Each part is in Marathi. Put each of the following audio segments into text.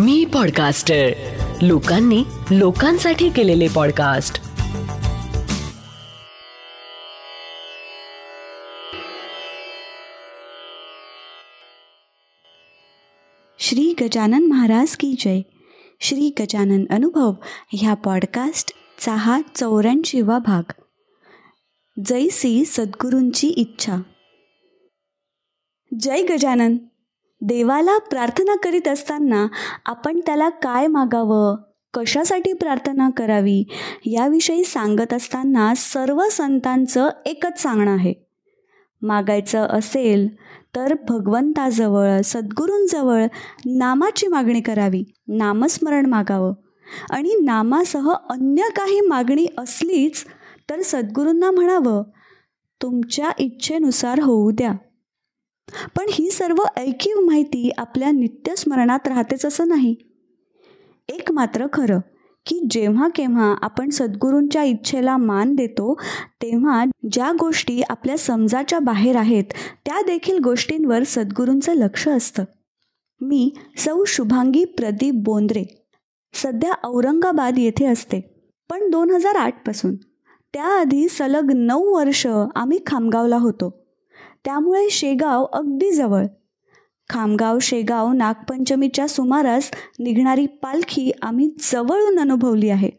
मी पॉडकास्टर लोकांनी लोकांसाठी केलेले पॉडकास्ट श्री गजानन महाराज की जय. श्री गजानन अनुभव ह्या पॉडकास्टचा हा चौऱ्याऐंशीवा भाग. जैसी सद्गुरूंची इच्छा. जय गजानन. देवाला प्रार्थना करीत असताना आपण त्याला काय मागावं? कशासाठी प्रार्थना करावी? याविषयी सांगत असताना सर्व संतांचं एकच सांगणं आहे. मागायचं असेल तर भगवंताजवळ सद्गुरूंजवळ नामाची मागणी करावी नामस्मरण मागावं. आणि नामासह अन्य काही मागणी असलीच तर सद्गुरूंना म्हणावं तुमच्या इच्छेनुसार होऊ द्या. पण ही सर्व ऐकीव माहिती आपल्या नित्यस्मरणात राहतेच असं नाही. एक मात्र खरं की जेव्हा केव्हा आपण सद्गुरूंच्या इच्छेला मान देतो तेव्हा ज्या गोष्टी आपल्या समजाच्या बाहेर आहेत त्या देखील गोष्टींवर सद्गुरूंचं लक्ष असतं. मी सौ शुभांगी प्रदीप बोंद्रे सध्या औरंगाबाद येथे असते. पण दोन हजार आठपासून त्याआधी सलग नऊ वर्ष आम्ही खामगावला होतो. त्यामुळे शेगाव अगदी जवळ. खामगाव शेगाव नागपंचमीच्या सुमारास निघणारी पालखी आम्ही जवळून अनुभवली आहे.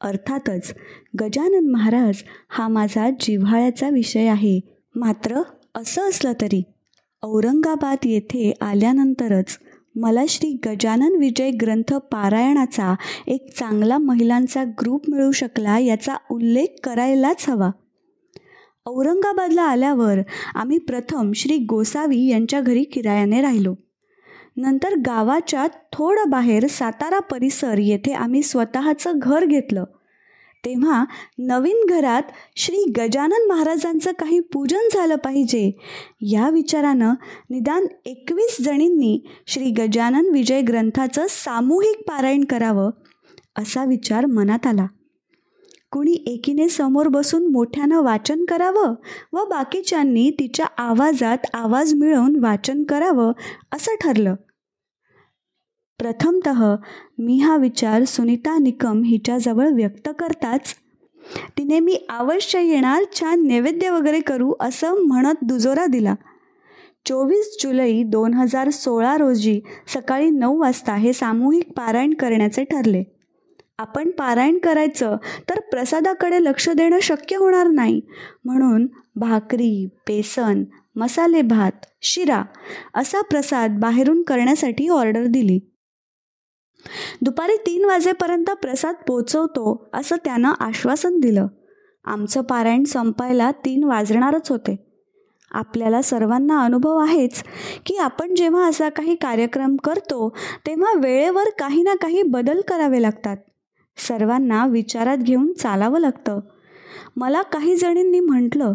अर्थातच गजानन महाराज हा माझा जिव्हाळ्याचा विषय आहे. मात्र असं असलं तरी औरंगाबाद येथे आल्यानंतरच मला श्री गजानन विजय ग्रंथ पारायणाचा एक चांगला महिलांचा ग्रुप मिळू शकला याचा उल्लेख करायलाच हवा. औरंगाबादला आल्यावर आम्ही प्रथम श्री गोसावी यांच्या घरी किरायाने राहिलो. नंतर गावाच्या थोडं बाहेर सातारा परिसर येथे आम्ही स्वतःचं घर घेतलं. तेव्हा नवीन घरात श्री गजानन महाराजांचं काही पूजन झालं पाहिजे या विचारानं निदान एकवीस जणींनी श्री गजानन विजय ग्रंथाचं सामूहिक पारायण करावं असा विचार मनात आला. कुणी एकीने समोर बसून मोठ्यानं वाचन करावं व बाकीच्यांनी तिच्या आवाजात आवाज मिळवून वाचन करावं असं ठरलं. प्रथमत मी हा विचार सुनीता निकम हिच्याजवळ व्यक्त करताच तिने मी अवश्य येणार छान नैवेद्य वगैरे करू असं म्हणत दुजोरा दिला. चोवीस जुलै दोन हजार सोळा रोजी सकाळी नऊ वाजता हे सामूहिक पारायण करण्याचे ठरले. आपण पारायण करायचं तर प्रसादाकडे लक्ष देणं शक्य होणार नाही. म्हणून भाकरी बेसन मसाले भात शिरा असा प्रसाद बाहेरून करण्यासाठी ऑर्डर दिली. दुपारी तीन वाजेपर्यंत प्रसाद पोचवतो असं त्यानं आश्वासन दिलं. आमचं पारायण संपायला तीन वाजणारच होते. आपल्याला सर्वांना अनुभव आहेच की आपण जेव्हा असा काही कार्यक्रम करतो तेव्हा वेळेवर काही ना काही बदल करावे लागतात. सर्वांना विचारात घेऊन चालावं लागतं. मला काही जणींनी म्हटलं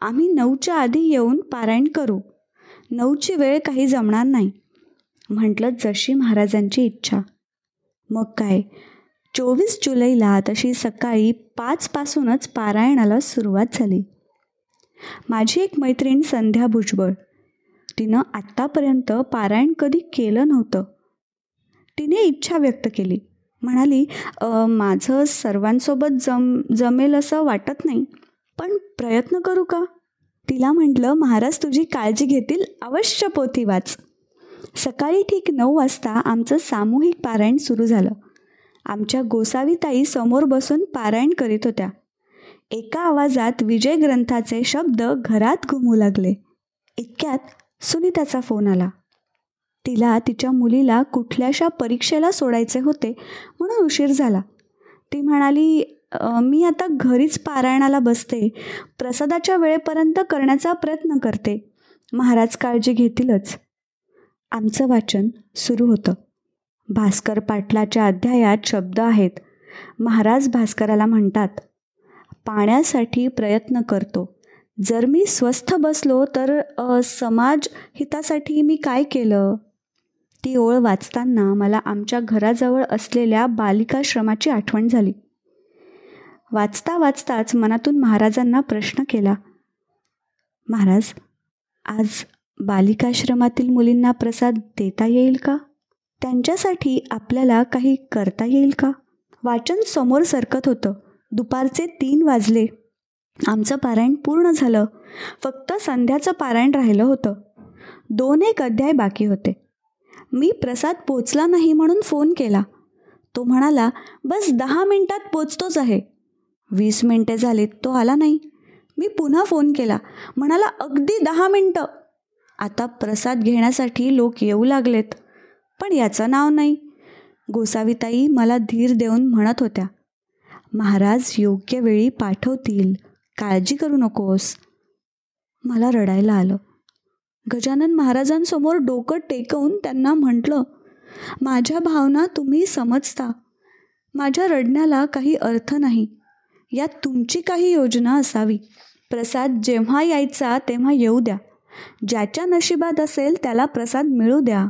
आम्ही नऊच्या आधी येऊन पारायण करू. नऊची वेळ काही जमणार नाही. म्हटलं जशी महाराजांची इच्छा. मग काय? चोवीस जुलैला तशी सकाळी पाचपासूनच पारायणाला सुरुवात झाली. माझी एक मैत्रीण संध्या भुजबळ. तिनं आत्तापर्यंत पारायण कधी केलं नव्हतं. तिने इच्छा व्यक्त केली. म्हणाली माझं सर्वांसोबत जम जमेल असं वाटत नाही पण प्रयत्न करू का? तिला म्हटलं महाराज तुझी काळजी घेतील अवश्य पोथी वाच. सकाळी ठीक नऊ वाजता आमचं सामूहिक पारायण सुरू झालं. आमच्या गोसावीताई समोर बसून पारायण करीत होत्या. एका आवाजात विजय ग्रंथाचे शब्द घरात घुमू लागले. इतक्यात सुनीताचा फोन आला. तिला तिच्या मुलीला कुठल्याशा परीक्षेला सोडायचे होते म्हणून उशीर झाला. ती म्हणाली मी आता घरीच पारायणाला बसते. प्रसादाच्या वेळेपर्यंत करण्याचा प्रयत्न करते. महाराज काळजी घेतीलच. आमचं वाचन सुरू होतं. भास्कर पाटलाच्या अध्यायात शब्द आहेत. महाराज भास्कराला म्हणतात पाण्यासाठी प्रयत्न करतो. जर मी स्वस्थ बसलो तर समाज हितासाठी मी काय केलं? ती ओळ वाचताना मला आमच्या घराजवळ असलेल्या बालिकाश्रमाची आठवण झाली. वाचता वाचताच मनातून महाराजांना प्रश्न केला. महाराज आज बालिकाश्रमातील मुलींना प्रसाद देता येईल का? त्यांच्यासाठी आपल्याला काही करता येईल का? वाचन समोर सरकत होतं. दुपारचे तीन वाजले. आमचं पारायण पूर्ण झालं. फक्त संध्याचं पारायण राहिलं होतं. दोन एक अध्याय बाकी होते. मी प्रसाद पोचला नाही म्हणून फोन केला. तो म्हणाला बस दहा मिनटात पोचतोच आहे. वीस मिनटे झालीत तो आला नाही. मी पुन्हा फोन केला. म्हणाला अगदी दहा मिनटं. आता प्रसाद घेण्यासाठी लोक येऊ लागलेत पण याचं नाव नाही. गोसावीताई मला धीर देऊन म्हणत होत्या महाराज योग्य वेळी पाठवतील काळजी करू नकोस. मला रडायला आलं. गजानन महाराजांसमोर डोकं टेकवून त्यांना म्हटलं माझ्या भावना तुम्ही समजता. माझ्या रडण्याला काही अर्थ नाही. यात तुमची काही योजना असावी. प्रसाद जेव्हा यायचा तेव्हा येऊ द्या. ज्याच्या नशिबात असेल त्याला प्रसाद मिळू द्या.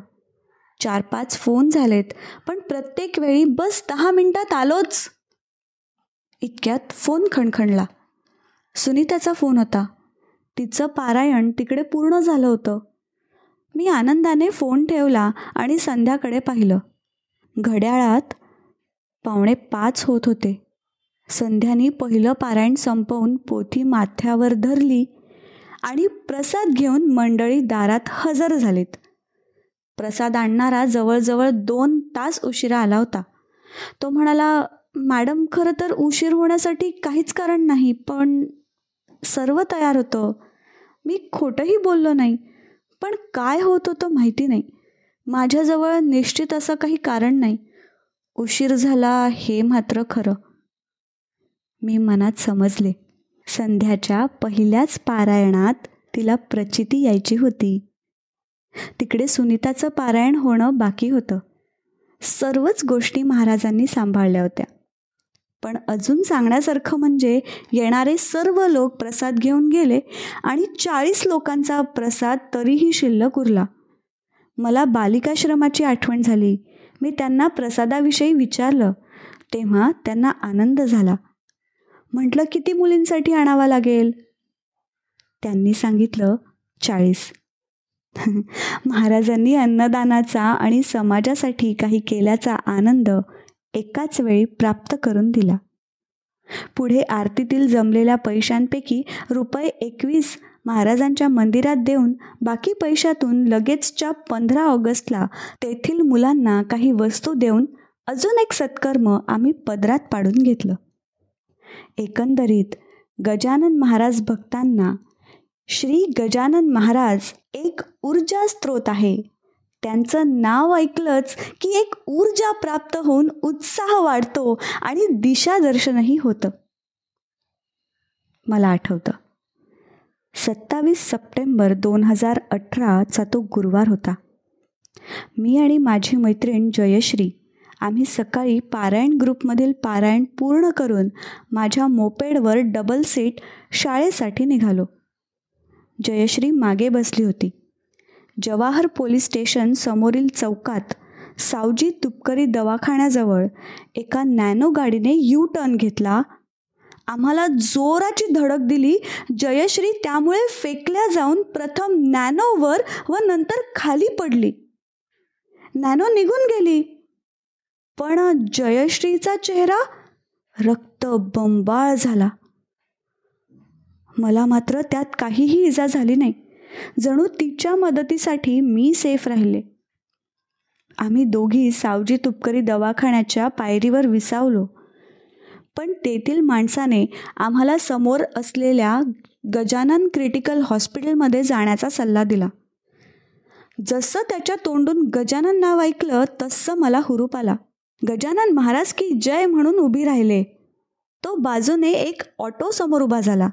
चार पाच फोन झालेत पण प्रत्येक वेळी बस दहा मिनटात आलोच. इतक्यात फोन खणखणला. सुनीताचा फोन होता. तिचं पारायण तिकडे पूर्ण झालं होतं. मी आनंदाने फोन ठेवला आणि संध्याकडे पाहिलं. घड्याळात पावणे पाच होत होते. संध्यानी पहिलं पारायण संपवून पोथी माथ्यावर धरली आणि प्रसाद घेऊन मंडळी दारात हजर झालीत. प्रसाद आणणारा जवळजवळ दोन तास उशिरा आला होता. तो म्हणाला मॅडम खरं तर उशीर होण्यासाठी काहीच कारण नाही पण सर्व तयार होतं. मी खोटंही बोललो नाही पण काय होत होतं माहिती नाही. माझ्याजवळ निश्चित असं काही कारण नाही. उशीर झाला हे मात्र खरं. मी मनात समजले. संध्याच्या पहिल्याच पारायणात तिला प्रचिती यायची होती. तिकडे सुनीताचं पारायण होणं बाकी होतं. सर्वच गोष्टी महाराजांनी सांभाळल्या होत्या. पण अजून सांगण्यासारखं म्हणजे येणारे सर्व लोक प्रसाद घेऊन गेले आणि चाळीस लोकांचा प्रसाद तरीही शिल्लक उरला. मला बालिकाश्रमाची आठवण झाली. मी त्यांना प्रसादाविषयी विचारलं. तेव्हा त्यांना आनंद झाला. म्हटलं किती मुलींसाठी आणावा लागेल? त्यांनी सांगितलं चाळीस. महाराजांनी अन्नदानाचा आणि समाजासाठी काही केल्याचा आनंद एकाच वेळी प्राप्त करून दिला. पुढे आरतीतील जमलेल्या पैशांपैकी रुपये एकवीस महाराजांच्या मंदिरात देऊन बाकी पैशातून लगेचच्या पंधरा ऑगस्टला तेथील मुलांना काही वस्तू देऊन अजून एक सत्कर्म आम्ही पदरात पाडून घेतलं. एकंदरीत गजानन महाराज भक्तांना श्री गजानन महाराज एक ऊर्जा स्त्रोत आहे. त्यांचं नाव ऐकलंच की एक ऊर्जा प्राप्त होऊन उत्साह वाढतो आणि दिशादर्शनही होतं. मला आठवतं. सत्तावीस सप्टेंबर दोन हजार अठराचा तो गुरुवार होता. मी आणि माझी मैत्रीण जयश्री आम्ही सकाळी पारायण ग्रुपमधील पारायण पूर्ण करून माझ्या मोपेडवर डबल सीट शाळेसाठी निघालो. जयश्री मागे बसली होती. जवाहर पोलीस स्टेशन समोरील चौकात सावजी तुपकरी दवाखान्याजवळ एका नॅनो गाडीने यू टर्न घेतला. आम्हाला जोराची धडक दिली. जयश्री त्यामुळे फेकल्या जाऊन प्रथम नॅनोवर व नंतर खाली पडली. नॅनो निघून गेली. पण जयश्रीचा चेहरा रक्त बंबाळ झाला. मला मात्र त्यात काहीही इजा झाली नाही. जणू तिच्या मदतीसाठी मी सेफ राहिले. आम्ही दोघी सावजी तुपकरी दवाखान्याच्या पायरीवर विसावलो. पण तेथील माणसाने आम्हाला समोर असलेल्या गजानन क्रिटिकल हॉस्पिटलमध्ये जाण्याचा सल्ला दिला. जसं त्याच्या तोंडून गजानन नाव ऐकलं तसं मला हुरूप आला. गजानन महाराज की जय म्हणून उभी राहिले. तो बाजूने एक ऑटो समोर उभा झाला.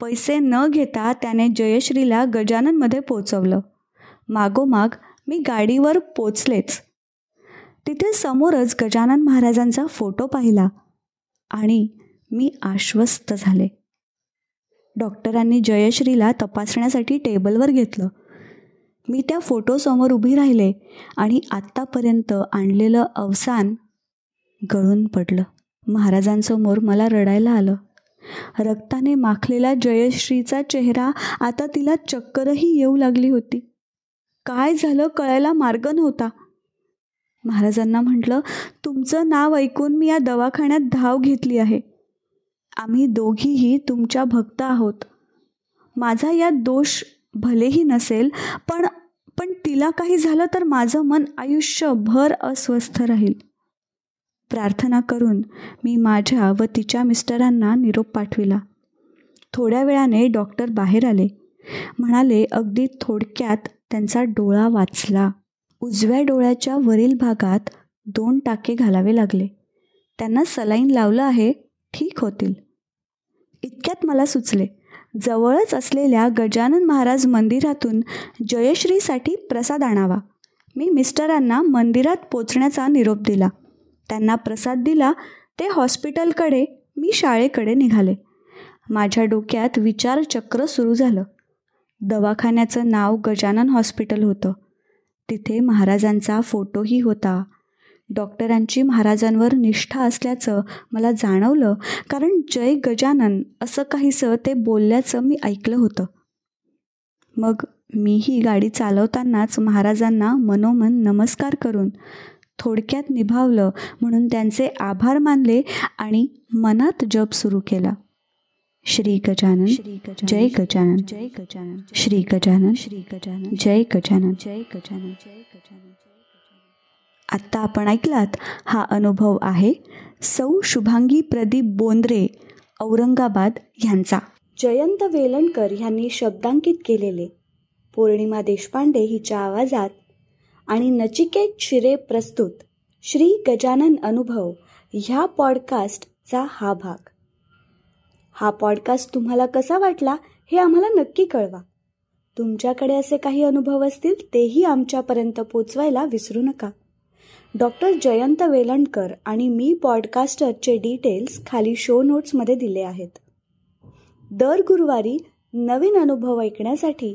पैसे न घेता त्याने जयश्रीला गजाननमध्ये पोचवलं मागोमाग मी गाडीवर पोचलेच. तिथे समोरच गजानन महाराजांचा फोटो पाहिला आणि मी आश्वस्त झाले. डॉक्टरांनी जयश्रीला तपासण्यासाठी टेबलवर घेतलं. मी त्या फोटोसमोर उभी राहिले आणि आत्तापर्यंत आणलेलं अवसान गळून पडलं. महाराजांसमोर मला रडायला आलं. रक्ताने माखलेला जयश्रीचा चेहरा आता तिला चक्करही येऊ लागली होती. काय झालं कळायला मार्ग नव्हता. महाराजांना म्हटलं तुमचं नाव ऐकून मी या दवाखान्यात धाव घेतली आहे. आम्ही दोघीही तुमच्या भक्त आहोत. माझा यात दोष भलेही नसेल पण पण तिला काही झालं तर माझं मन आयुष्यभर अस्वस्थ राहील. प्रार्थना करून मी माझ्या व तिच्या मिस्टरांना निरोप पाठविला. थोड्या वेळाने डॉक्टर बाहेर आले. म्हणाले अगदी थोडक्यात त्यांचा डोळा वाचला. उजव्या डोळ्याच्या वरील भागात दोन टाके घालावे लागले. त्यांना सलाईन लावलं आहे ठीक होतील. इतक्यात मला सुचले जवळच असलेल्या गजानन महाराज मंदिरातून जयश्रीसाठी प्रसाद आणावा. मी मिस्टरांना मंदिरात पोचण्याचा निरोप दिला. त्यांना प्रसाद दिला ते हॉस्पिटलकडे मी शाळेकडे निघाले. माझ्या डोक्यात विचारचक्र सुरू झालं. दवाखान्याचं नाव गजानन हॉस्पिटल होतं. तिथे महाराजांचा फोटोही होता. डॉक्टरांची महाराजांवर निष्ठा असल्याचं मला जाणवलं कारण जय गजानन असं काहीसं ते बोलल्याचं मी ऐकलं होतं. मग मीही गाडी चालवतानाच महाराजांना मनोमन नमस्कार करून थोडक्यात निभावलं म्हणून त्यांचे आभार मानले आणि मनात जप सुरू केला. श्री गजानन श्री जय गजानन जय गजानन श्री गजानन श्री गजानन जय गजानन. जय गजानन जय गजानन आत्ता आपण ऐकलात हा अनुभव आहे सौ शुभांगी प्रदीप बोंद्रे औरंगाबाद ह्यांचा जयंत वेलणकर ह्यांनी शब्दांकित केलेले. पौर्णिमा देशपांडे हिच्या आवाजात आणि नचिकेत शिरे प्रस्तुत श्री गजानन अनुभव ह्या पॉडकास्टचा हा भाग. हा पॉडकास्ट तुम्हाला कसा वाटला हे आम्हाला नक्की कळवा. तुमच्याकडे असे काही अनुभव असतील तेही आमच्यापर्यंत पोचवायला विसरू नका. डॉक्टर जयंत वेलणकर आणि मी पॉडकास्टरचे डिटेल्स खाली शो नोट्समध्ये दिले आहेत. दर गुरुवारी नवीन अनुभव ऐकण्यासाठी